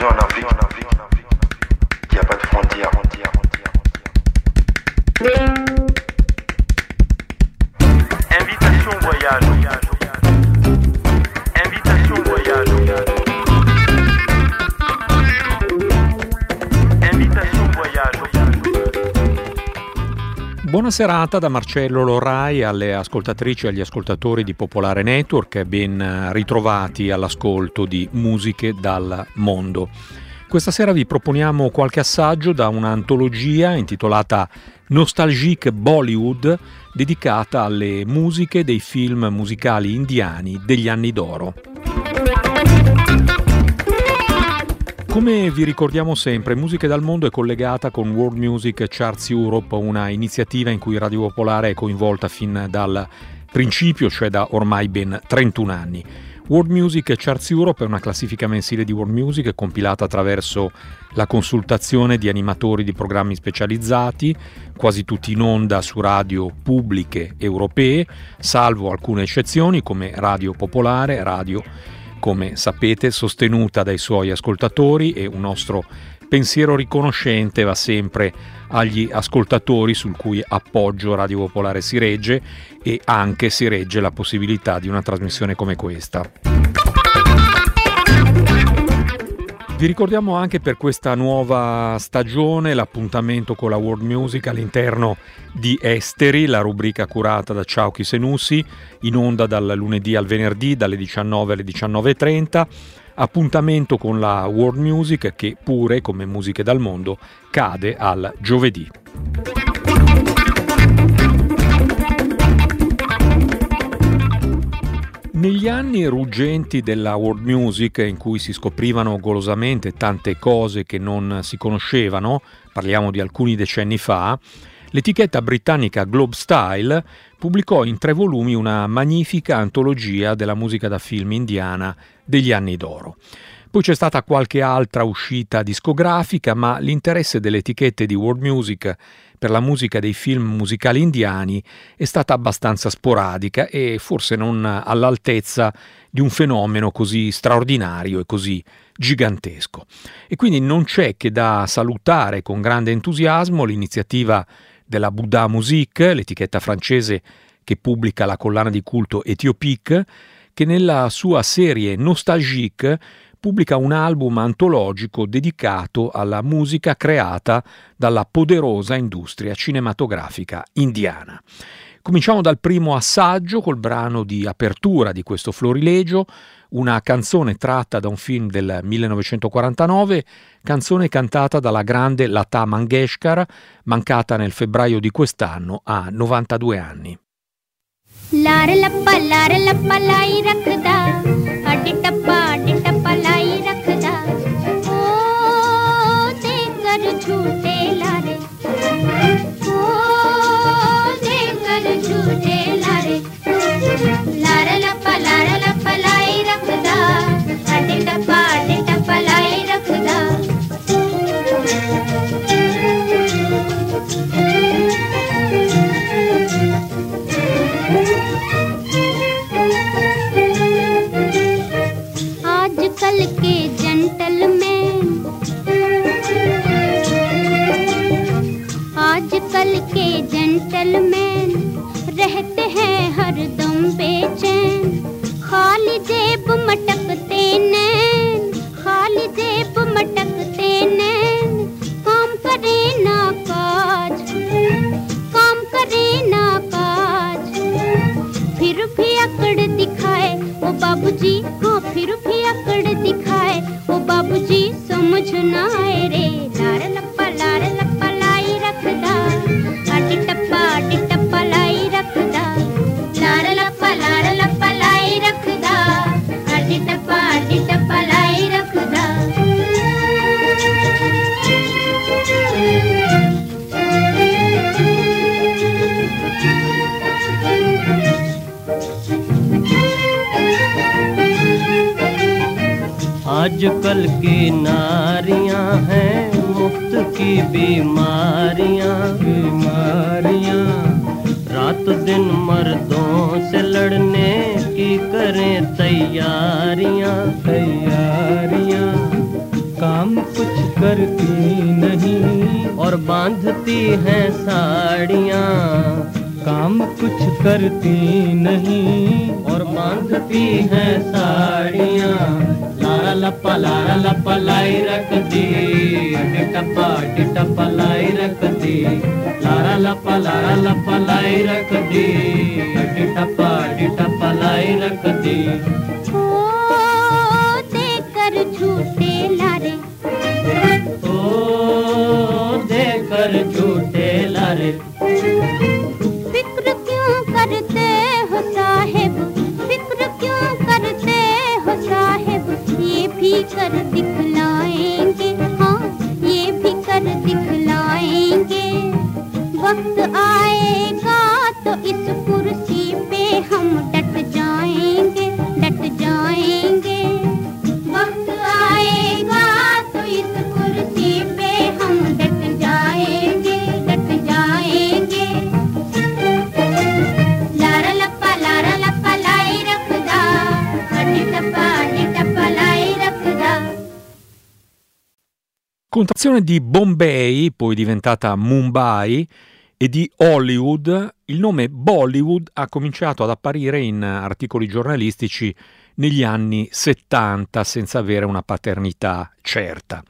On a vu, on a vu, on a vu, on a vu, on a vu. Il n'y a pas de frontières, on dit, on on dit. Buona serata da Marcello Lorai alle ascoltatrici e agli ascoltatori di Popolare Network, ben ritrovati all'ascolto di Musiche dal Mondo. Questa sera vi proponiamo qualche assaggio da un'antologia intitolata Nostalgic Bollywood, dedicata alle musiche dei film musicali indiani degli anni d'oro. Come vi ricordiamo sempre, Musiche dal Mondo è collegata con World Music Charts Europe, una iniziativa in cui Radio Popolare è coinvolta fin dal principio, cioè da ormai ben 31 anni. World Music Charts Europe è una classifica mensile di World Music compilata attraverso la consultazione di animatori di programmi specializzati, quasi tutti in onda su radio pubbliche europee, salvo alcune eccezioni come Radio Popolare, Radio come sapete, sostenuta dai suoi ascoltatori e un nostro pensiero riconoscente va sempre agli ascoltatori sul cui appoggio Radio Popolare si regge e anche si regge la possibilità di una trasmissione come questa. Vi ricordiamo anche per questa nuova stagione l'appuntamento con la World Music all'interno di Esteri, la rubrica curata da Ciauchi Senussi, in onda dal lunedì al venerdì dalle 19 alle 19.30. Appuntamento con la World Music che pure, come musiche dal mondo, cade al giovedì. Negli anni ruggenti della world music, in cui si scoprivano golosamente tante cose che non si conoscevano, parliamo di alcuni decenni fa, l'etichetta britannica Globe Style pubblicò in tre volumi una magnifica antologia della musica da film indiana degli anni d'oro. Poi c'è stata qualche altra uscita discografica, ma l'interesse delle etichette di world music per la musica dei film musicali indiani è stata abbastanza sporadica e forse non all'altezza di un fenomeno così straordinario e così gigantesco. E quindi non c'è che da salutare con grande entusiasmo l'iniziativa della Buddha Musique, l'etichetta francese che pubblica la collana di culto Etiopique, che nella sua serie Nostalgique pubblica un album antologico dedicato alla musica creata dalla poderosa industria cinematografica indiana. Cominciamo dal primo assaggio col brano di apertura di questo florilegio, una canzone tratta da un film del 1949, canzone cantata dalla grande Lata Mangeshkar, mancata nel febbraio di quest'anno a 92 anni. लार लप्पा लार लप्पा लाई रखदा। अड टप्पा अड टप्पा लाई रखदा। ओ ते कर झूठे लारे। ओ ते कर झूठे लारे। लार आजकल की नारियाँ हैं मुफ़्त की बीमारियाँ। बीमारियाँ। रात दिन मर्दों से लड़ने की करें तैयारियाँ। तैयारियाँ। काम कुछ करती नहीं और बांधती हैं साड़ियाँ। काम कुछ करती नहीं और बांधती हैं साड़ियाँ। लपलाय लपलाई रखती टपाट टपलाई रखती लारा लपलारा लपलाई रखती टपाट टपलाई रखती। कर झूठे लारे। ओ देकर झूठे अक्षर दिखला Contrazione di Bombay, poi diventata Mumbai, e di Hollywood, il nome Bollywood ha cominciato ad apparire in articoli giornalistici negli anni 70 senza avere una paternità certa.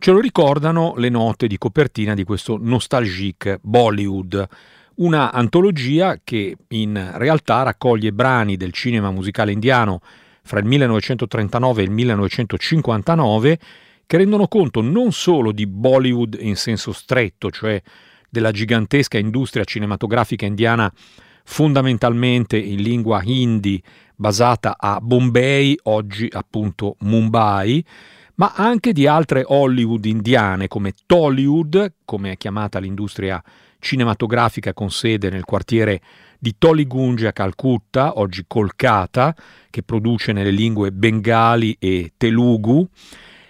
Ce lo ricordano le note di copertina di questo nostalgique Bollywood, una antologia che in realtà raccoglie brani del cinema musicale indiano fra il 1939 e il 1959 che rendono conto non solo di Bollywood in senso stretto, cioè della gigantesca industria cinematografica indiana fondamentalmente in lingua hindi basata a Bombay, oggi appunto Mumbai, ma anche di altre Hollywood indiane come Tollywood, come è chiamata l'industria cinematografica con sede nel quartiere di Toligunge a Calcutta, oggi Kolkata, che produce nelle lingue bengali e telugu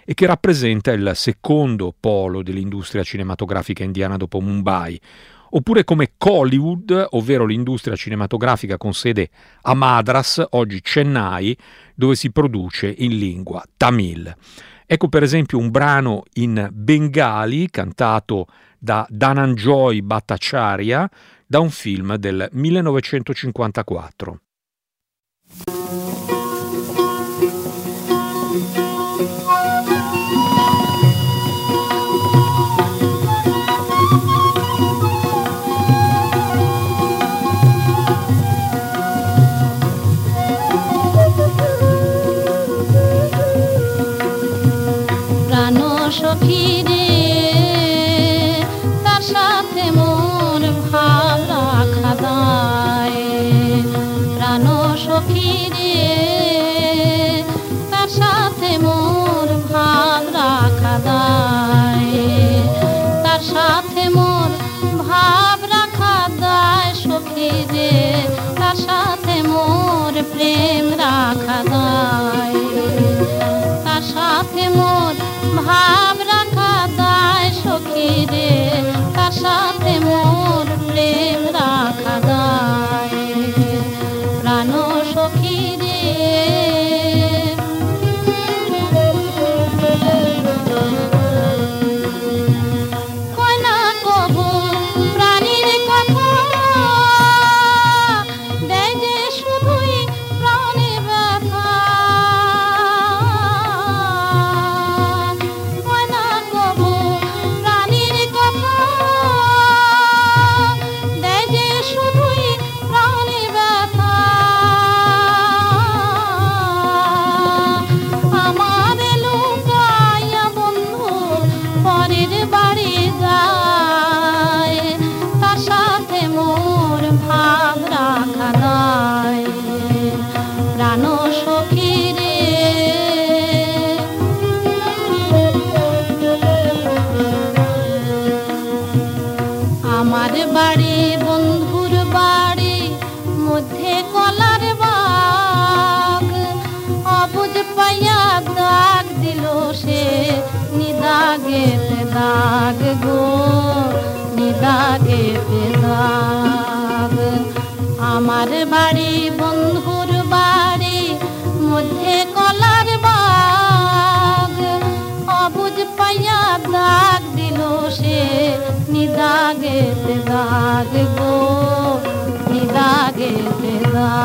e che rappresenta il secondo polo dell'industria cinematografica indiana dopo Mumbai, oppure come Collywood, ovvero l'industria cinematografica con sede a Madras, oggi Chennai, dove si produce in lingua tamil. Ecco per esempio un brano in bengali cantato da Dhananjoy Bhattacharya da un film del 1954. সখী রে, তার সাথে মোর ভাব রাখা দায় প্রাণ সখী রে, তার সাথে মোর ভাব রাখা তার সাথে মোর ভাব রাখা দায় সখী রে, তার সাথে মোর প্রেম রাখা দায় তার সাথে মোর ভাব রাখা তাই সখী রে তার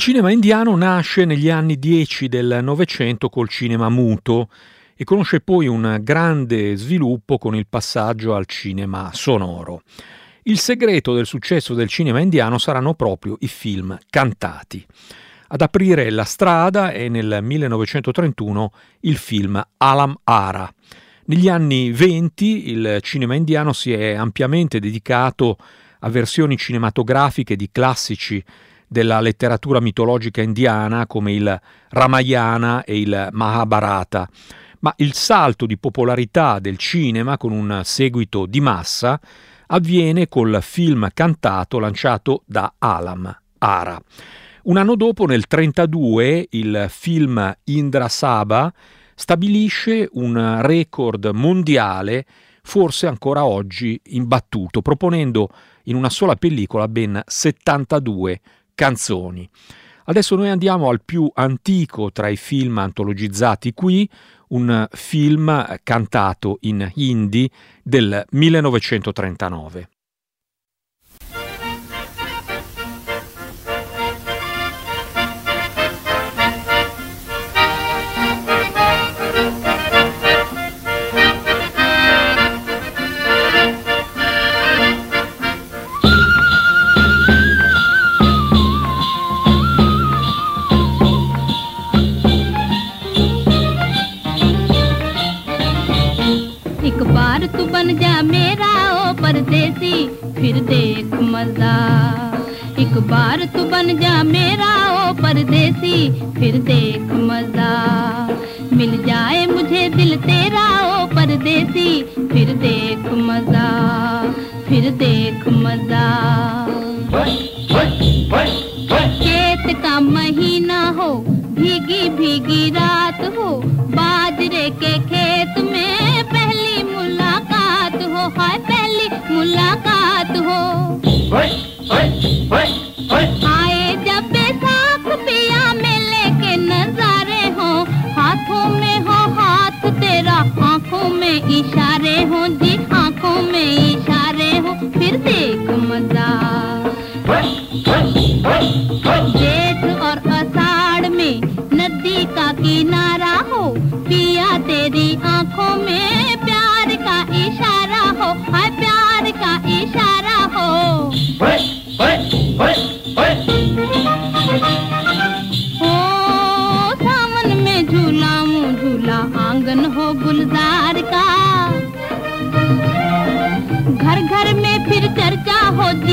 Il cinema indiano nasce negli anni 10 del Novecento col cinema muto e conosce poi un grande sviluppo con il passaggio al cinema sonoro. Il segreto del successo del cinema indiano saranno proprio i film cantati. Ad aprire la strada è nel 1931 il film Alam Ara. Negli anni 20 il cinema indiano si è ampiamente dedicato a versioni cinematografiche di classici della letteratura mitologica indiana come il Ramayana e il Mahabharata, ma il salto di popolarità del cinema con un seguito di massa avviene col film cantato lanciato da Alam, Ara. Un anno dopo, nel 1932, il film Indra Saba stabilisce un record mondiale, forse ancora oggi imbattuto, proponendo in una sola pellicola ben 72 canzoni. Adesso noi andiamo al più antico tra i film antologizzati qui, un film cantato in hindi del 1939. परदेसी फिर देख मज़ा। एक बार तू बन जा मेरा, ओ परदेसी, फिर देख मज़ा। मिल जाए मुझे दिल तेरा, ओ परदेसी, फिर देख मज़ा। फिर देख मज़ा। खेत का महीना हो भीगी भीगी रात हो आए जब बैसाख पिया मेले के नजारे हो हाथों में हो हाथ तेरा आँखों में इशारे हो जी आँखों में इशारे हो फिर देख मज़ा।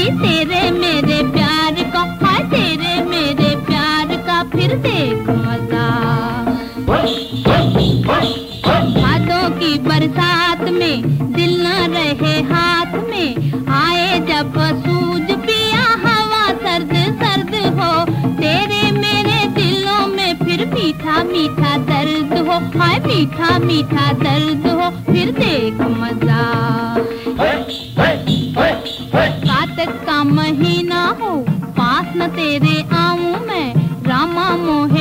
तेरे मेरे प्यार का हाय तेरे मेरे प्यार का फिर देख मज़ा हाथों की बरसात में दिल न रहे हाथ में। आए जब सूझ पिया हवा सर्द सर्द हो। तेरे मेरे दिलों में फिर मीठा मीठा दर्द हो। हाय मीठा मीठा दर्द हो पास न तेरे आऊ मैं रामा मोहे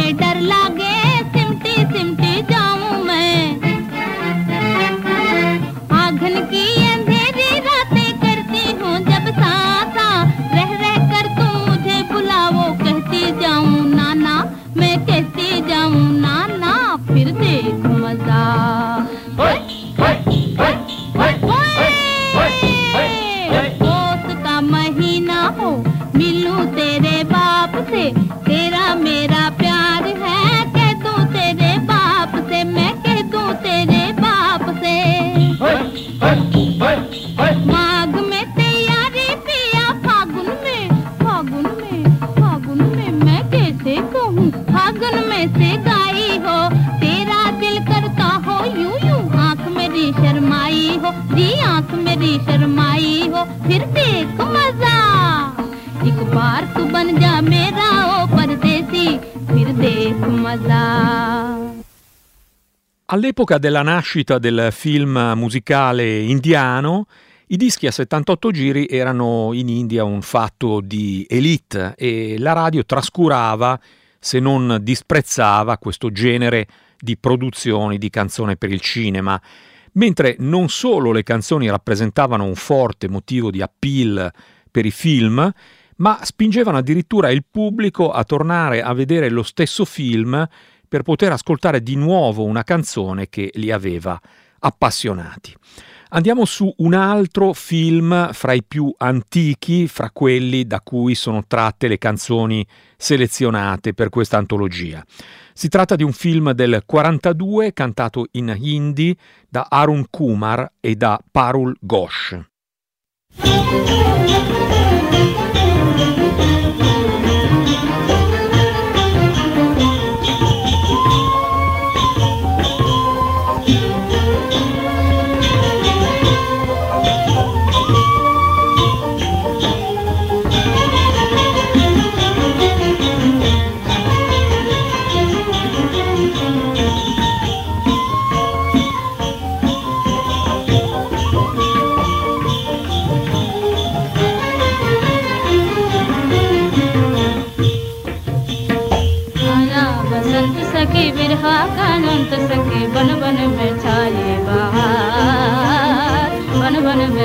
आंख मेरी शर्माई हो फिर देख मजा एक बार तू बन जा मेरा ओ परदेसी फिर देख मजा All'epoca della nascita del film musicale indiano, i dischi a 78 giri erano in India un fatto di elite e la radio trascurava, se non disprezzava, questo genere di produzioni di canzone per il cinema, mentre non solo le canzoni rappresentavano un forte motivo di appeal per i film, ma spingevano addirittura il pubblico a tornare a vedere lo stesso film per poter ascoltare di nuovo una canzone che li aveva appassionati. Andiamo su un altro film fra i più antichi, fra quelli da cui sono tratte le canzoni selezionate per questa antologia. Si tratta di un film del 42 cantato in hindi da Arun Kumar e da Parul Ghosh.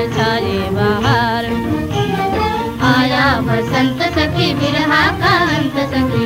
छाए बाहर। आया बसंत सखी बिरहा कानंत सखी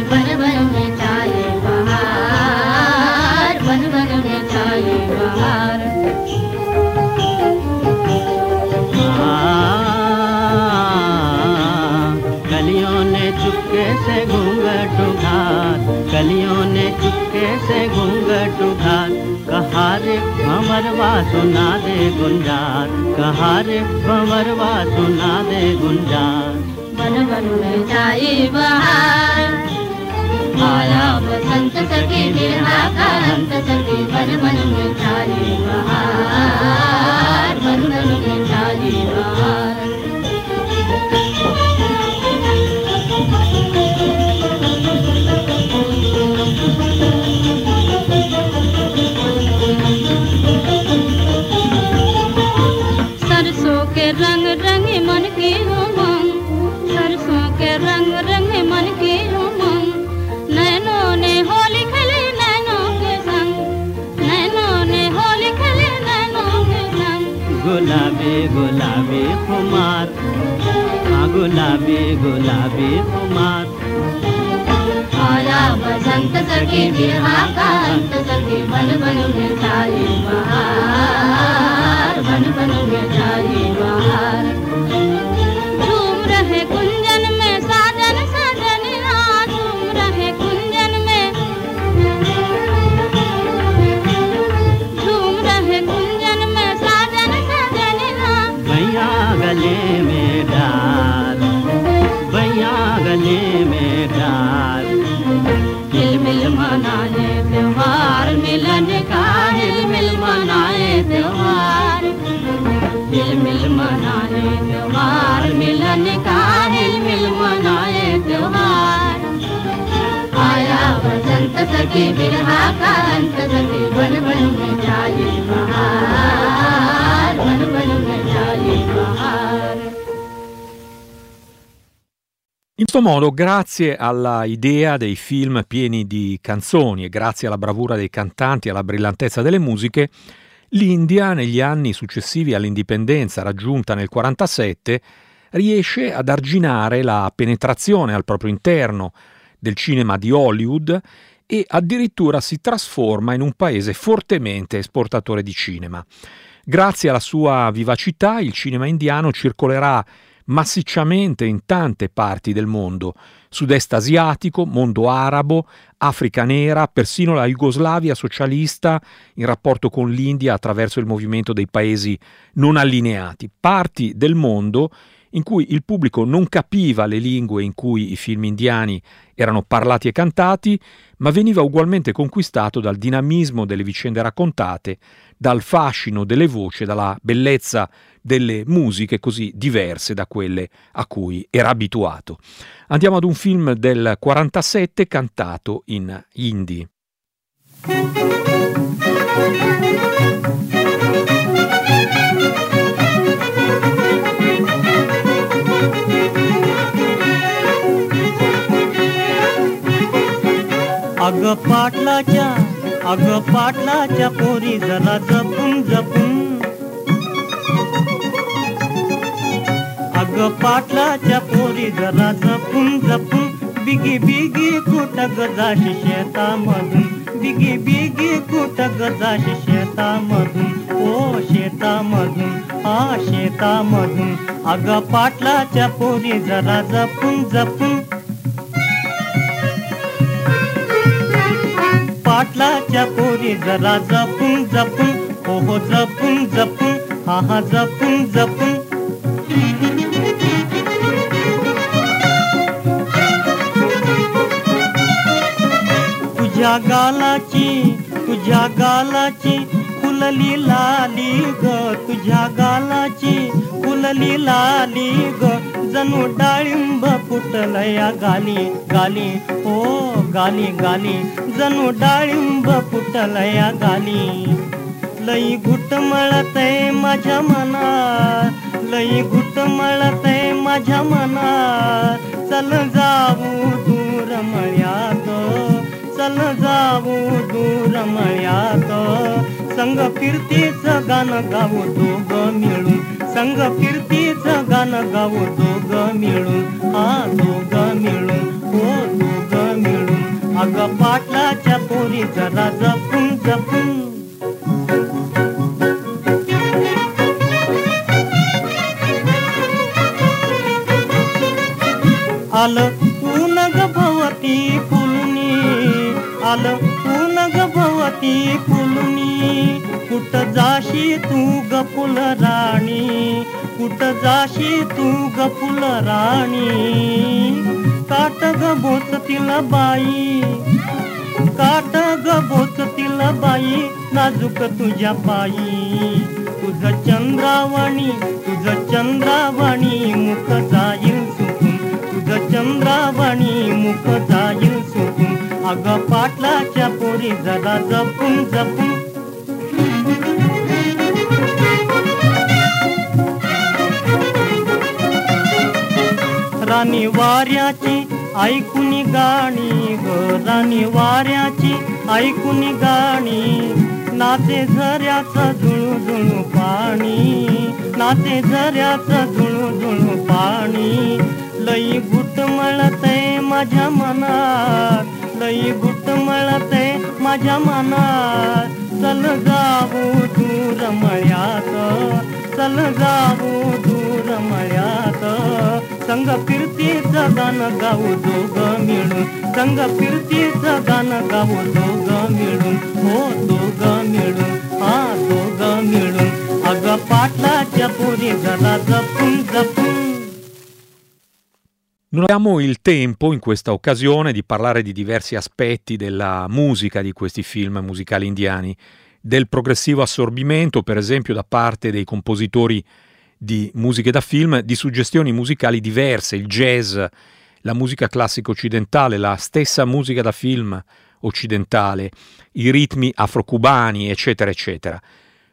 भंवरवा सुना दे गुंजार। कहा रे भंवरवा सुना दे गुंजार। बन बन में जाई बहार। आया बसंत सखी बिरहा कांत सके बन बन में जाई बहार। बन बन में जाई बहार। सखी बिरहा कांत सखी बन बन में छाई बहार बन बन में छाई बहार रहे कुंजन में साजन साजन झूम रहे कुंजन में। झूम रहे कुंजन में साजन साजन भैया गले में डाल, भैया गले में डाल। मिल मनाए त्योहार मिलन का हिल मिल मनाए त्योहार आया बसंत सखी बिरहा का अंत सखी बन बन में जाए बहार बन बन में जाए बहार In questo modo, grazie alla idea dei film pieni di canzoni e grazie alla bravura dei cantanti e alla brillantezza delle musiche, l'India, negli anni successivi all'indipendenza raggiunta nel 1947, riesce ad arginare la penetrazione al proprio interno del cinema di Hollywood e addirittura si trasforma in un paese fortemente esportatore di cinema. Grazie alla sua vivacità, il cinema indiano circolerà massicciamente in tante parti del mondo, sud-est asiatico, mondo arabo, Africa nera, persino la Jugoslavia socialista in rapporto con l'India attraverso il movimento dei paesi non allineati, parti del mondo in cui il pubblico non capiva le lingue in cui i film indiani erano parlati e cantati, ma veniva ugualmente conquistato dal dinamismo delle vicende raccontate, dal fascino delle voci, dalla bellezza delle musiche così diverse da quelle a cui era abituato. Andiamo ad un film del 47 cantato in hindi. अग पाटलाच्या अग पाटलाच्या पोरी जरा जपून जपून. अग पाटलाच्या पोरी जरा जपून जपून. बिगी बिगी कुठ गजाशी शेतामधून? बिगी बिगी कुठ गजाशी शेतामधून? ओ शेतामधून आ शेतामधून. अग पाटलाच्या पोरी जरा जपून जपून. त्या पोरी जरा जपून जपून. हो हो जपून जपून. हा हा जपून जपून. तुझ्या गालाची तुझ्या गालाची फुलली लाली ग. तुझ्या गालाची फुलली लाली ग. जणू डाळिंब फुटलया गाली गाली हो गाली गाली जणू डाळिंब फुटलया गाली लई घुट आहे माझ्या मनात लई घुट आहे माझ्या मनात. चल जाऊ दूर मळ्यात चल जाऊ दूर मळ्यात. संग फिरतीच गाणं गावो दोघ मिळून. संग फिरतीच गाणं गावो दोघ मिळून. हा दोघ मिळून हो दोघ मिळून. अग पाटलाच्या पोरी जरा जपून जपून. आलं ऊन ग भवती फुलनी. आलं ऊन ग फुलनी कुठ जाशी तू ग फुल राणी? कुठ जाशी तू गपुल राणी? काट ग बोचतील बाई काट ग बोचतील बाई नाजूक तुझ्या पायी. तुझ चंद्रावाणी तुझ चंद्रावाणी मुख जाईल सुकून. तुझ चंद्रावाणी मुख जाईल सुकून. अग पाटलाच्या पोरी जरा जपून जपून. राणी वाऱ्याची ऐकून गाणी ग. राणी वाऱ्याची ऐकून गाणी. नाते झऱ्याचं झुळू झुळू पाणी. नाते झऱ्याचं झुळू झुळू पाणी. लई गुट मळतय माझ्या मनात. लई गुट मळते माझ्या मनात. चल जाऊ दूर मळ्यात. चल जाऊ दूर मळ्यात. संग फिरतीचं गाणं गाऊ दोघ मिळून. संग फिरतीचं गाणं गाऊ दोघ मिळून. हो दोघ मिळून. हा दोघ मिळून. अग पाटलाच्या पुरी जरा जपून जपून. Non abbiamo il tempo in questa occasione di parlare di diversi aspetti della musica di questi film musicali indiani, del progressivo assorbimento, per esempio, da parte dei compositori di musiche da film, di suggestioni musicali diverse, il jazz, la musica classica occidentale, la stessa musica da film occidentale, i ritmi afrocubani, eccetera, eccetera.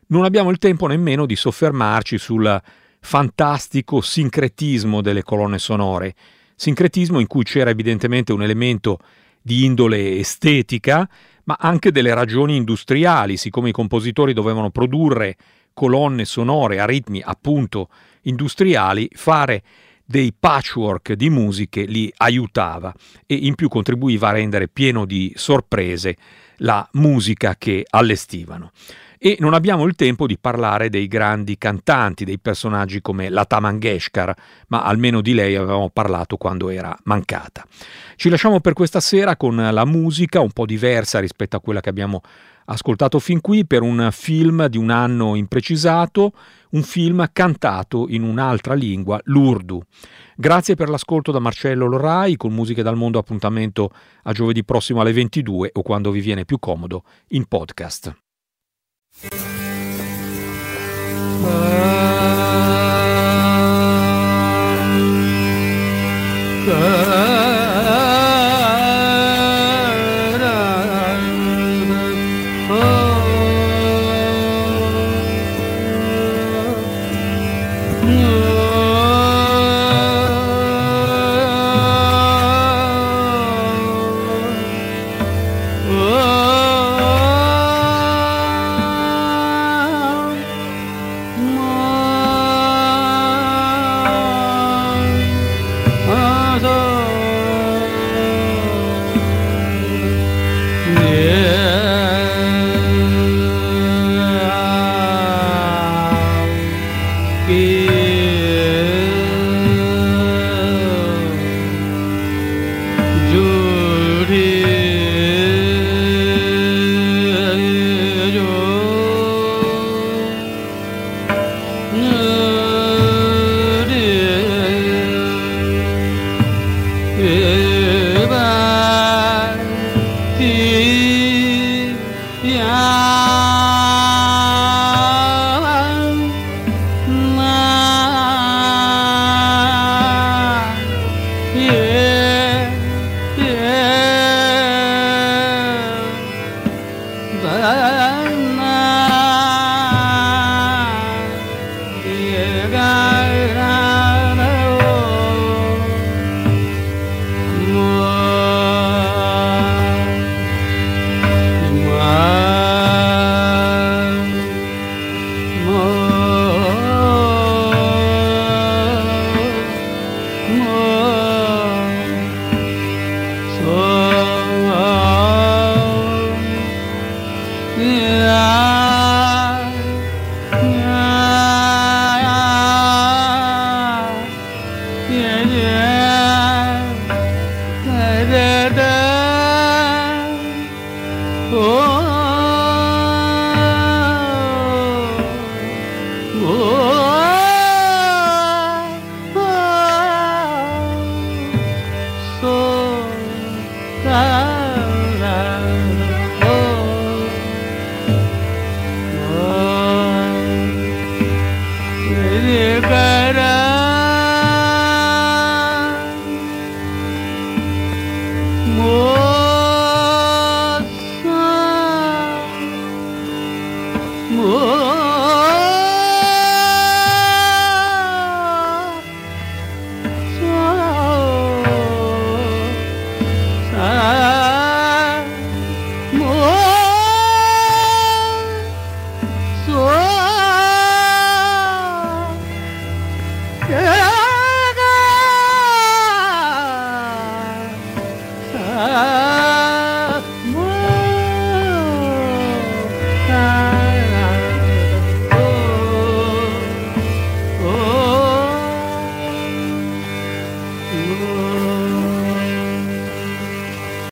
Non abbiamo il tempo nemmeno di soffermarci sul fantastico sincretismo delle colonne sonore, sincretismo in cui c'era evidentemente un elemento di indole estetica, ma anche delle ragioni industriali, siccome i compositori dovevano produrre colonne sonore a ritmi appunto industriali, fare dei patchwork di musiche li aiutava e in più contribuiva a rendere pieno di sorprese la musica che allestivano. E non abbiamo il tempo di parlare dei grandi cantanti, dei personaggi come Lata Mangeshkar, ma almeno di lei avevamo parlato quando era mancata. Ci lasciamo per questa sera con la musica un po' diversa rispetto a quella che abbiamo ascoltato fin qui per un film di un anno imprecisato, un film cantato in un'altra lingua, l'urdu. Grazie per l'ascolto da Marcello Lorai, con musiche dal mondo appuntamento a giovedì prossimo alle 22 o quando vi viene più comodo in podcast. Bye. Yeah,